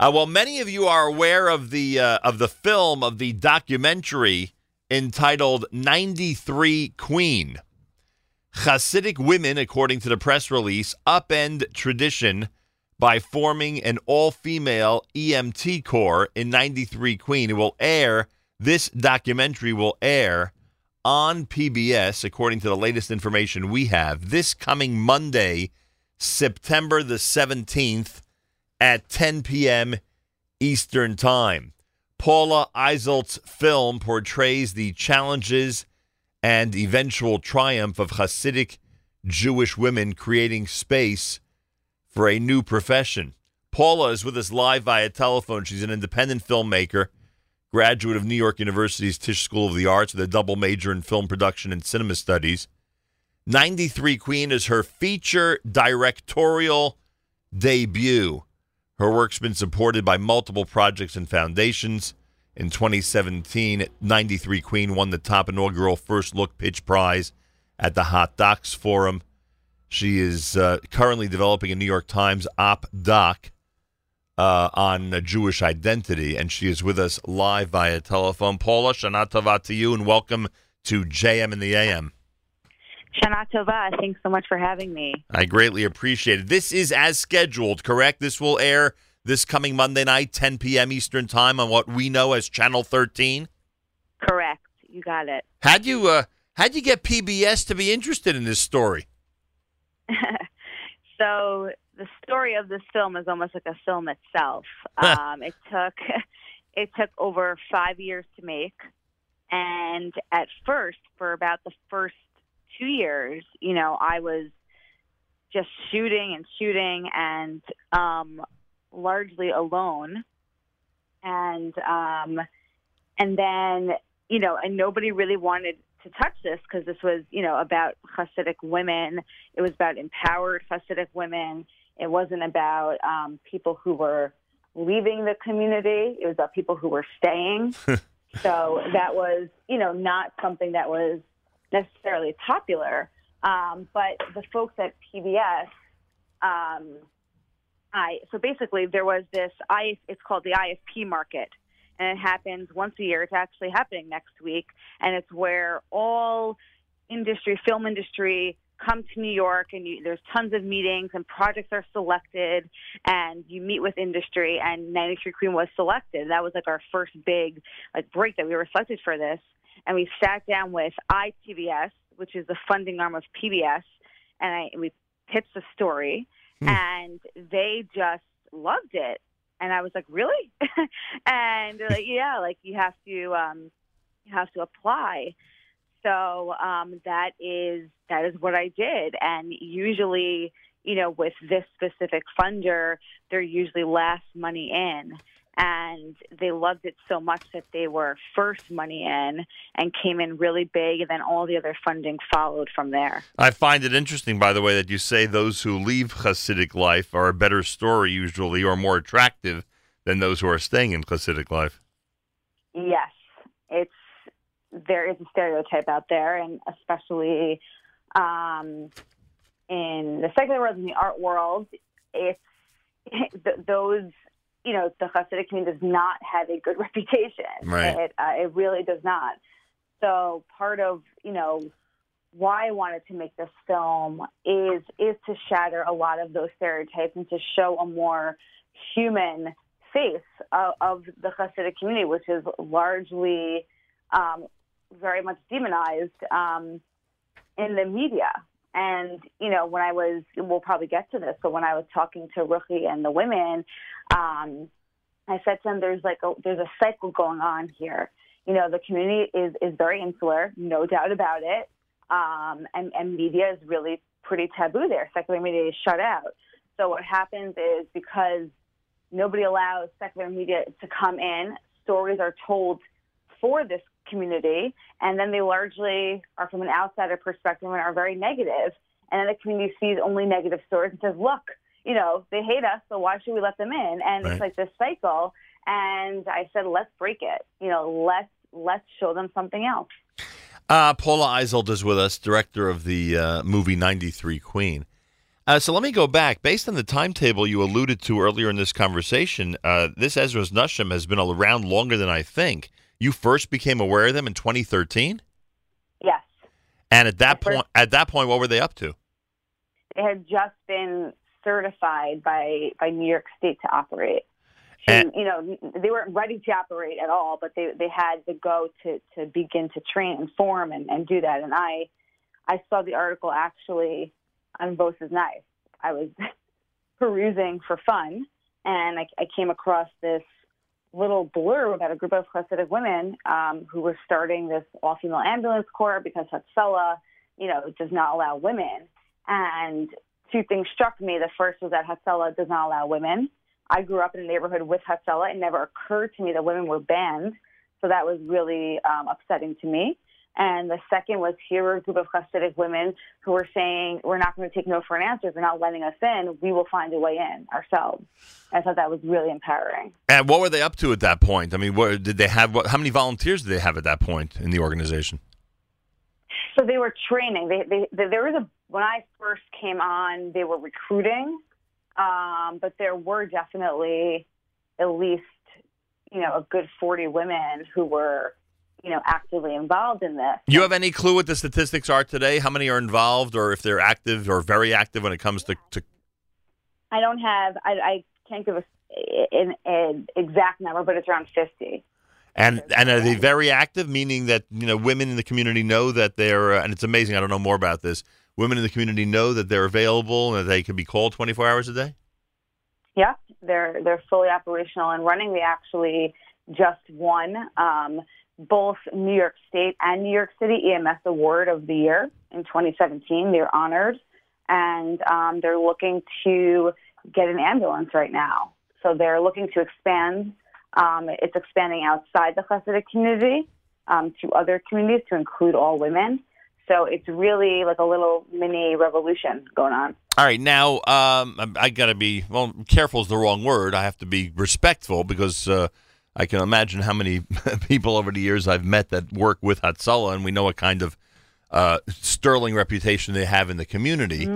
Uh, well, many of you are aware of the uh, of the film of the documentary entitled "93 Queen." Hasidic women, according to the press release, upend tradition by forming an all-female EMT corps in 93 Queen. It will air. This documentary will air on PBS, according to the latest information we have, this coming Monday, September the 17th at 10 p.m. Eastern Time. Paula Eiselt's film portrays the challenges and eventual triumph of Hasidic Jewish women creating space for a new profession. Paula is with us live via telephone. She's an independent filmmaker, graduate of New York University's Tisch School of the Arts with a double major in film production and cinema studies. 93 Queen is her feature directorial debut. Her work's been supported by multiple projects and foundations. In 2017, 93 Queen won the top inaugural First Look Pitch Prize at the Hot Docs Forum. She is uh, currently developing a New York Times op doc uh, on Jewish identity, and she is with us live via telephone. Paula, Shana Tova to you, and welcome to JM in the AM. Shana Tova, thanks so much for having me. I greatly appreciate it. This is as scheduled, correct? This will air this coming Monday night, 10 p.m. Eastern Time, on what we know as Channel 13. Correct. You got it. How'd you uh, how'd you get PBS to be interested in this story? so the story of this film is almost like a film itself. um, it took it took over five years to make, and at first, for about the first two years, you know, I was just shooting and shooting and um, largely alone, and um, and then you know, and nobody really wanted to touch this because this was, you know, about Hasidic women. It was about empowered Hasidic women. It wasn't about um, people who were leaving the community. It was about people who were staying. so that was, you know, not something that was necessarily popular. Um, but the folks at PBS, um, I so basically there was this I it's called the IFP market and it happens once a year. It's actually happening next week, and it's where all industry, film industry, come to New York, and you, there's tons of meetings, and projects are selected, and you meet with industry. And 93 Queen was selected. That was like our first big like break that we were selected for this, and we sat down with ITVS, which is the funding arm of PBS, and I, we pitched the story, hmm. and they just loved it and I was like, really? and they're like, yeah, like you have to, um, you have to apply. So um, that is that is what I did, and usually, you know, with this specific funder, they're usually last money in and they loved it so much that they were first money in and came in really big, and then all the other funding followed from there. I find it interesting, by the way, that you say those who leave Hasidic life are a better story usually or more attractive than those who are staying in Hasidic life. Yes, it's there is a stereotype out there, and especially um, in the secular world, in the art world, it's those you know, the Hasidic community does not have a good reputation. Right. It, uh, it really does not. So part of, you know, why I wanted to make this film is is to shatter a lot of those stereotypes and to show a more human face of, of the Hasidic community, which is largely um, very much demonized um, in the media. And, you know, when I was, we'll probably get to this, but when I was talking to Ruchie and the women, um, I said to them, there's like a, there's a cycle going on here. You know, the community is, is very insular, no doubt about it. Um, and, and media is really pretty taboo there. Secular media is shut out. So what happens is because nobody allows secular media to come in, stories are told for this community, and then they largely are from an outsider perspective and are very negative. And then the community sees only negative stories and says, "Look, you know, they hate us, so why should we let them in?" And right. it's like this cycle. And I said, "Let's break it. You know, let's let's show them something else." Uh, Paula Eiselt is with us, director of the uh, movie '93 Queen. Uh, so let me go back. Based on the timetable you alluded to earlier in this conversation, uh, this Ezras Nashim has been around longer than I think. You first became aware of them in 2013, Yes. and at that first- point, at that point, what were they up to? They had just been certified by, by New York State to operate. To, And- you know, they weren't ready to operate at all, but they, they had to go to, to begin to train and form and, and do that. And I, I saw the article actually on VosIzNeias. I was perusing for fun, and I, I came across this little blurb about a group of Hasidic women um, who were starting this all-female ambulance corps because Hatzalah, you know, does not allow women. And two things struck me. The first was that Hatzalah does not allow women. I grew up in a neighborhood with Hatzalah. It never occurred to me that women were banned. So that was really um, upsetting to me. And the second was here were a group of Hasidic women who were saying, we're not going to take no for an answer. If you're not letting us in, we will find a way in ourselves. I thought that was really empowering. And what were they up to at that point? I mean, what, did they have? What, how many volunteers did they have at that point in the organization? So they were training. They, they, they, there was a when I first came on, they were recruiting, um, but there were definitely at least you know a good forty women who were you know actively involved in this. You have any clue what the statistics are today? How many are involved, or if they're active or very active when it comes to, to I don't have. I, I can't give a, an, an exact number, but it's around fifty. And and are they very active? Meaning that you know women in the community know that they're uh, and it's amazing. I don't know more about this. Women in the community know that they're available and that they can be called 24 hours a day. Yeah, they're they're fully operational and running. They actually just won um, both New York State and New York City EMS Award of the Year in 2017. They're honored, and um, they're looking to get an ambulance right now. So they're looking to expand. Um, it's expanding outside the Hasidic community um, to other communities to include all women. So it's really like a little mini revolution going on. All right, now um, I got to be well. Careful is the wrong word. I have to be respectful because uh, I can imagine how many people over the years I've met that work with Hatzalah, and we know what kind of uh, sterling reputation they have in the community.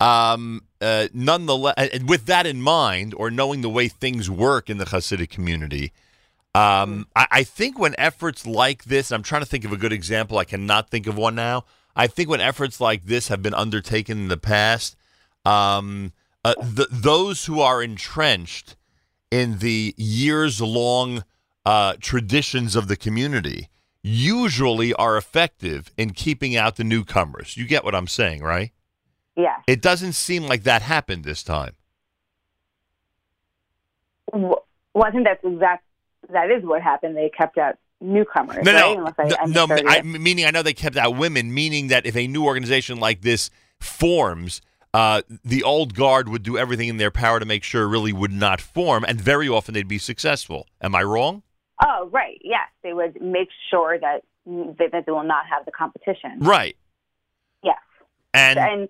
Um, uh, nonetheless, with that in mind, or knowing the way things work in the Hasidic community, um, I, I think when efforts like this, I'm trying to think of a good example. I cannot think of one now. I think when efforts like this have been undertaken in the past, um, uh, th- those who are entrenched in the years long uh, traditions of the community usually are effective in keeping out the newcomers. You get what I'm saying, right? Yes. It doesn't seem like that happened this time. Well, I think that's exact. That is what happened. They kept out newcomers. No, right? no, I, no, no, I, meaning I know they kept out women, meaning that if a new organization like this forms, uh, the old guard would do everything in their power to make sure it really would not form, and very often they'd be successful. Am I wrong? Oh, right. Yes, they would make sure that they, that they will not have the competition. Right. Yes, And and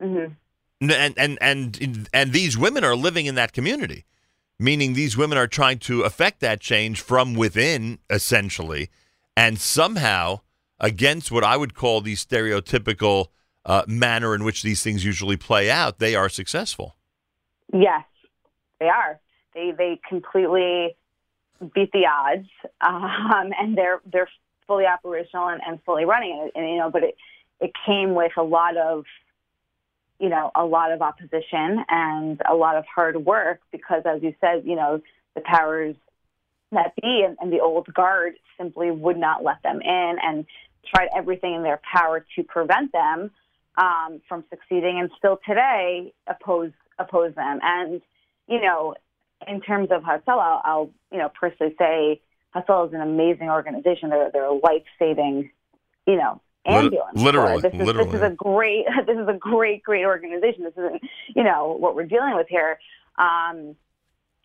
mhm. and and and and these women are living in that community, meaning these women are trying to affect that change from within, essentially, and somehow against what I would call the stereotypical uh, manner in which these things usually play out, they are successful. yes, they are. They they completely beat the odds, um, and they're they're fully operational and, and fully running it. And you know, but it it came with a lot of you know a lot of opposition and a lot of hard work because, as you said, you know the powers that be and, and the old guard simply would not let them in and tried everything in their power to prevent them um, from succeeding, and still today oppose oppose them. And you know, in terms of Hassel, I'll, I'll you know personally say Hassel is an amazing organization. They're they're a life saving, you know, ambulance. literally, this is literally. this is a great this is a great great organization. This isn't you know what we're dealing with here. Um,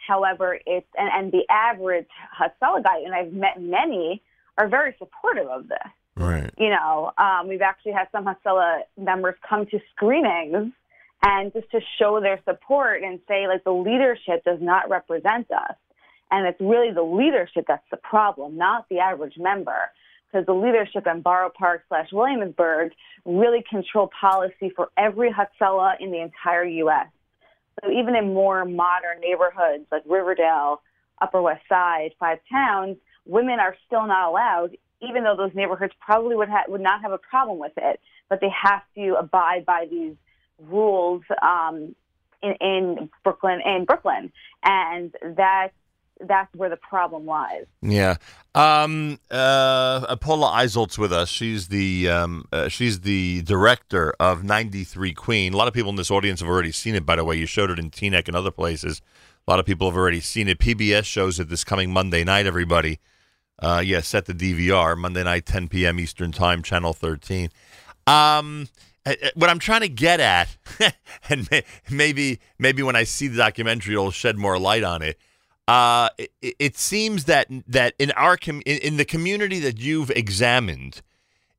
however, it's and, and the average Hassel guy, and I've met many, are very supportive of this Right. you know, um, we've actually had some Hatzalah members come to screenings and just to show their support and say, like, the leadership does not represent us. And it's really the leadership that's the problem, not the average member. because the leadership in Borough Park slash Williamsburg really control policy for every Hatzalah in the entire U.S. So even in more modern neighborhoods like Riverdale, Upper West Side, Five Towns, women are still not allowed, even though those neighborhoods probably would ha- would not have a problem with it. But they have to abide by these rules um, in, in Brooklyn in Brooklyn, and that that's where the problem lies. Yeah. Um, uh, Paula with us. She's the um, uh, she's the director of 93 Queen. A lot of people in this audience have already seen it. By the way, you showed it in Teaneck and other places. A lot of people have already seen it. PBS shows it this coming Monday night. Everybody, uh, yeah, set the DVR Monday night, 10 p.m. Eastern Time, Channel 13. Um, uh, uh, what I'm trying to get at, and may, maybe maybe when I see the documentary, it'll shed more light on it uh, it, it, seems that that in our com- in, in the community that you've examined,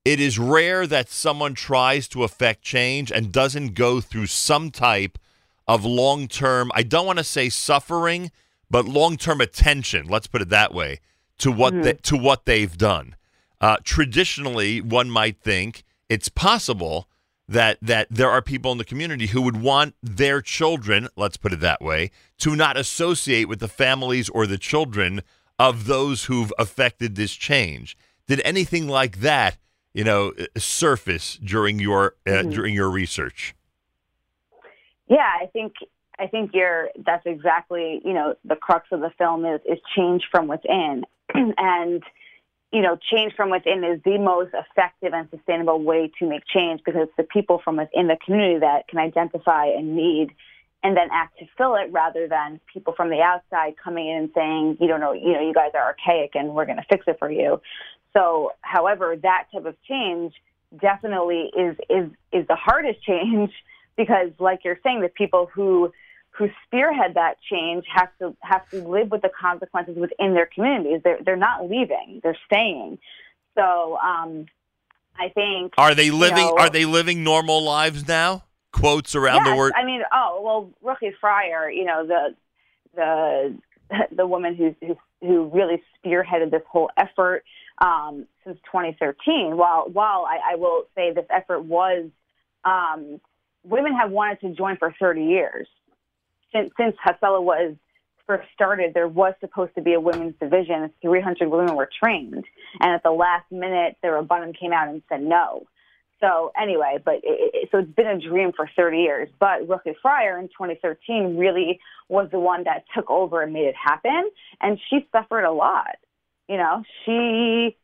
it is rare that someone tries to affect change and doesn't go through some type of long term. I don't want to say suffering, but long term attention. Let's put it that way to what mm-hmm. they, to what they've done. Uh, traditionally, one might think it's possible that that there are people in the community who would want their children, let's put it that way, to not associate with the families or the children of those who've affected this change. Did anything like that, you know, surface during your uh, mm-hmm. during your research? Yeah, I think I think you're that's exactly, you know, the crux of the film is is change from within. and you know, change from within is the most effective and sustainable way to make change because it's the people from within the community that can identify a need and then act to fill it rather than people from the outside coming in and saying, you don't know, you know, you guys are archaic and we're going to fix it for you. So, however, that type of change definitely is, is, is the hardest change because like you're saying, the people who who spearhead that change have to have to live with the consequences within their communities. They're they're not leaving; they're staying. So um, I think are they living you know, are they living normal lives now? Quotes around yes, the word. I mean, oh well, Ruchie Freier, you know the the the woman who who, who really spearheaded this whole effort um, since 2013. While while I, I will say this effort was um, women have wanted to join for 30 years since, since Hatzalah was first started, there was supposed to be a women's division. 300 women were trained. And at the last minute, the Rabbanim came out and said no. So anyway, but it, so it's been a dream for 30 years. But Ruchie Freier in 2013 really was the one that took over and made it happen. And she suffered a lot. You know, she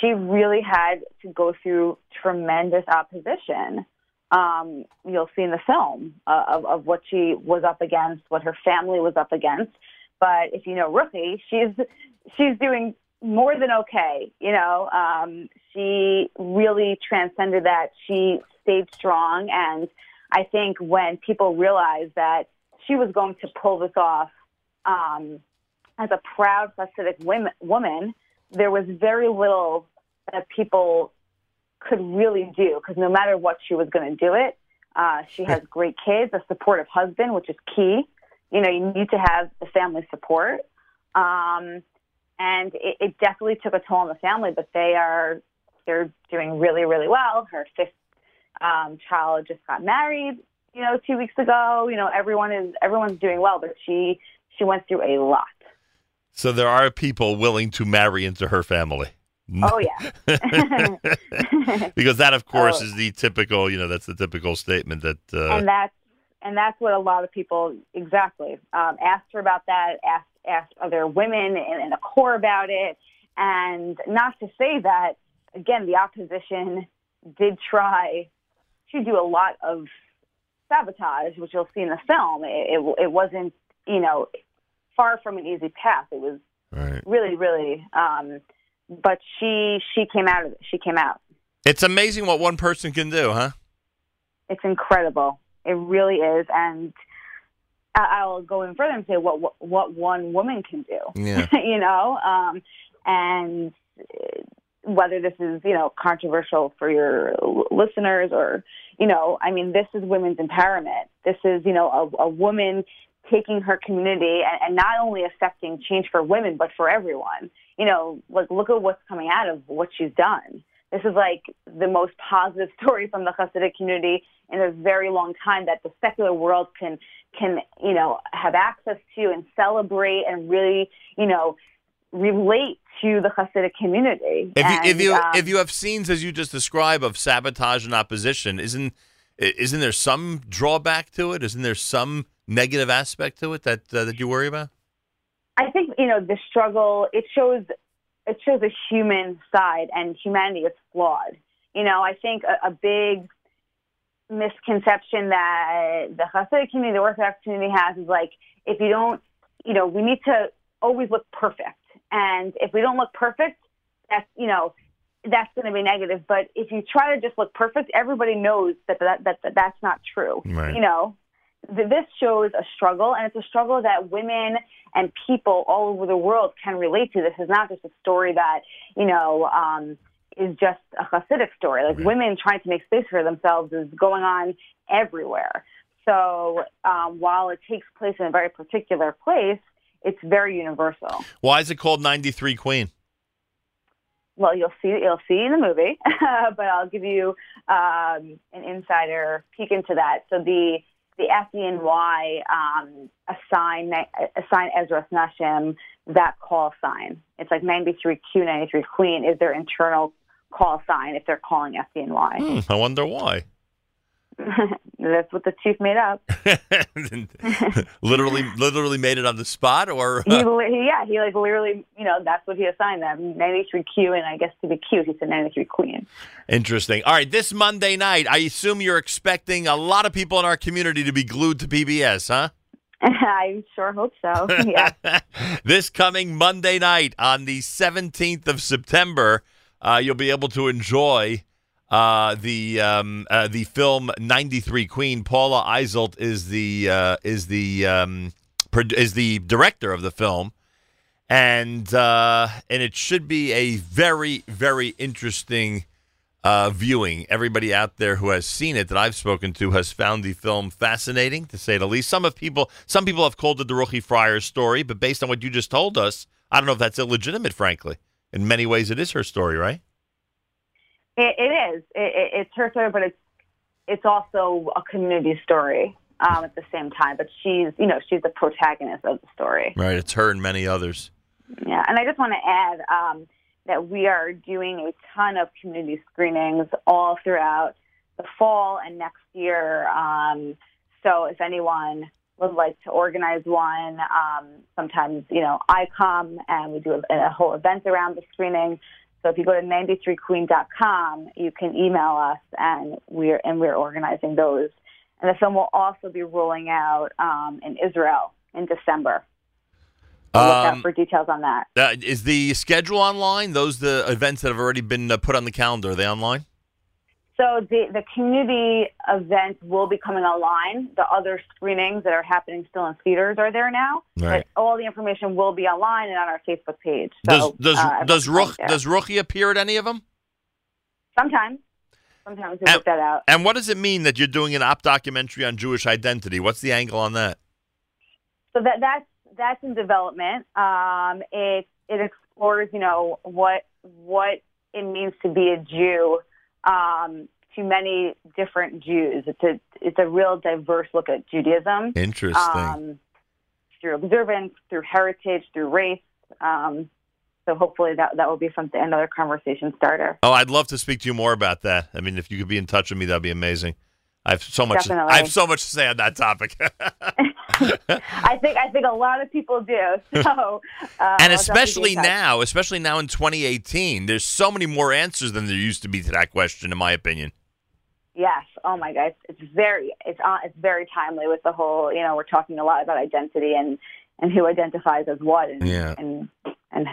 she really had to go through tremendous opposition um, you'll see in the film uh, of, of what she was up against, what her family was up against. But if you know Ruchie, she's she's doing more than okay. You know, um, she really transcended that. She stayed strong, and I think when people realized that she was going to pull this off um, as a proud Hasidic woman, there was very little that people could really do because no matter what she was going to do it. Uh, she has great kids, a supportive husband, which is key. You know, you need to have the family support. Um, and it, it definitely took a toll on the family, but they are they're doing really, really well. Her fifth um, child just got married, you know, two weeks ago. You know, everyone is everyone's doing well, but she she went through a lot. So there are people willing to marry into her family. Oh yeah. because that, of course, oh. is the typical. You know, that's the typical statement that. Uh, and that's and that's what a lot of people exactly um, asked her about that. Asked asked other women in, in the corps about it, and not to say that again, the opposition did try to do a lot of sabotage, which you'll see in the film. It, it, it wasn't, you know, far from an easy path. It was right. really, really. Um, but she she came out of it. She came out. It's amazing what one person can do, huh? It's incredible. It really is, and I'll go in further and say what what, what one woman can do. Yeah. you know, um, and whether this is you know controversial for your listeners or you know, I mean, this is women's empowerment. This is you know a, a woman taking her community and, and not only affecting change for women, but for everyone. You know, like look at what's coming out of what she's done. This is like the most positive story from the Hasidic community in a very long time that the secular world can can you know have access to and celebrate and really you know relate to the Hasidic community. If you and, if you um, if you have scenes as you just described of sabotage and opposition, isn't isn't there some drawback to it? Isn't there some negative aspect to it that uh, that you worry about? I think you know the struggle. It shows it shows a human side, and humanity is flawed. You know, I think a, a big misconception that the Hasidic community, the Orthodox community has is like if you don't, you know, we need to always look perfect, and if we don't look perfect, that's you know that's going to be negative. But if you try to just look perfect, everybody knows that that, that, that that's not true. Right. You know, this shows a struggle, and it's a struggle that women and people all over the world can relate to. This is not just a story that you know um, is just a Hasidic story. Like Right. women trying to make space for themselves is going on everywhere. So um, while it takes place in a very particular place, it's very universal. Why is it called 93 Queen? Well, you'll see you'll see in the movie, but I'll give you um, an insider peek into that. So the the FDNY um, assign assign Ezra Nashim that call sign. It's like 93Q, 93 Queen is their internal call sign if they're calling FDNY. Hmm, I wonder why. That's what the chief made up. literally, literally made it on the spot, or He, yeah, he like literally, you know, that's what he assigned them 93Q, and I guess to be cute, he said 93 Queen. interesting. All right, this Monday night, I assume you're expecting a lot of people in our community to be glued to PBS, huh? I sure hope so. Yeah. this coming Monday night on the 17th of September, uh, you'll be able to enjoy uh, the um, uh, the film 93 Queen. Paula Eiselt is the uh, is the um, is the director of the film, and uh, and it should be a very very interesting uh, viewing. Everybody out there who has seen it that I've spoken to has found the film fascinating, to say the least. Some of people, some people have called it the Ruchie Freier's story, but based on what you just told us, I don't know if that's illegitimate. Frankly, in many ways, it is her story, right? It, it is. It, it, it's her story, but it's it's also a community story um, at the same time. But she's, you know, she's the protagonist of the story. Right. It's her and many others. Yeah, and I just want to add um, that we are doing a ton of community screenings all throughout the fall and next year. Um, so if anyone would like to organize one, um, sometimes you know I come and we do a, a whole event around the screening. So if you go to 93queen.com, you can email us, and we're and we're organizing those. And the film will also be rolling out um, in Israel in December. So look out Um, for details on that. Uh, is the schedule online? Those the events that have already been uh, put on the calendar? Are they online? So the the community events will be coming online. The other screenings that are happening still in theaters are there now. Right. But all the information will be online and on our Facebook page. So, does does uh, does Ruch, does Ruchie appear at any of them? sometimes sometimes we And- work that out. And what does it mean that you're doing an op documentary on Jewish identity? What's the angle on that? So that that's that's in development. Um, it it explores, you know, what what it means to be a Jew um, to many different Jews. It's a it's a real diverse look at Judaism. Interesting. um, through observance, through heritage, through race. Um, so hopefully that that will be something another conversation starter. oh, I'd love to speak to you more about that. I mean, if you could be in touch with me, that'd be amazing. I have so much. Definitely. I have so much to say on that topic. I think I think a lot of people do. So, uh, and especially be in touch. now, especially now in 2018, there's so many more answers than there used to be to that question, in my opinion. Yes. Oh my God. It's very it's uh, it's very timely with the whole. You know, we're talking a lot about identity and and who identifies as what and Yeah. and and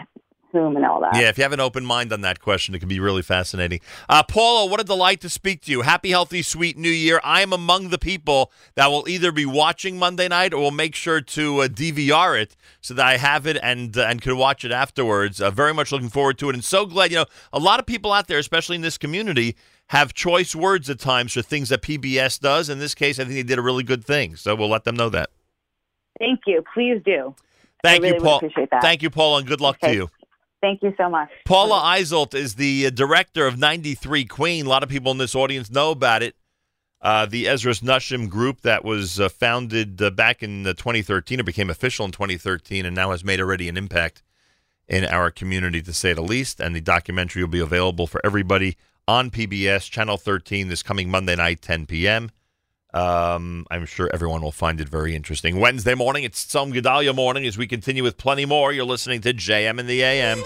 and all that. Yeah, if you have an open mind on that question, it can be really fascinating. Uh, Paula, what a delight to speak to you. Happy, healthy, sweet New Year. I am among the people that will either be watching Monday night or will make sure to uh, DVR it so that I have it and uh, and can watch it afterwards. Uh, very much looking forward to it, and so glad. You know, a lot of people out there, especially in this community, have choice words at times for things that PBS does. In this case, I think they did a really good thing. So we'll let them know that. Thank you. Please do. Thank really you, Paul. appreciate that. Thank you, Paul, and good luck Okay. to you. Thank you so much. Paula Eiselt is the uh, director of 93 Queen. A lot of people in this audience know about it. Uh, the Ezras Nashim group that was uh, founded uh, back in uh, 2013 or became official in 2013 and now has made already an impact in our community, to say the least. And the documentary will be available for everybody on PBS, Channel 13, this coming Monday night, 10 p.m. Um, I'm sure everyone will find it very interesting. Wednesday morning, it's Tzom Gedalia morning as we continue with plenty more. You're listening to JM in the AM.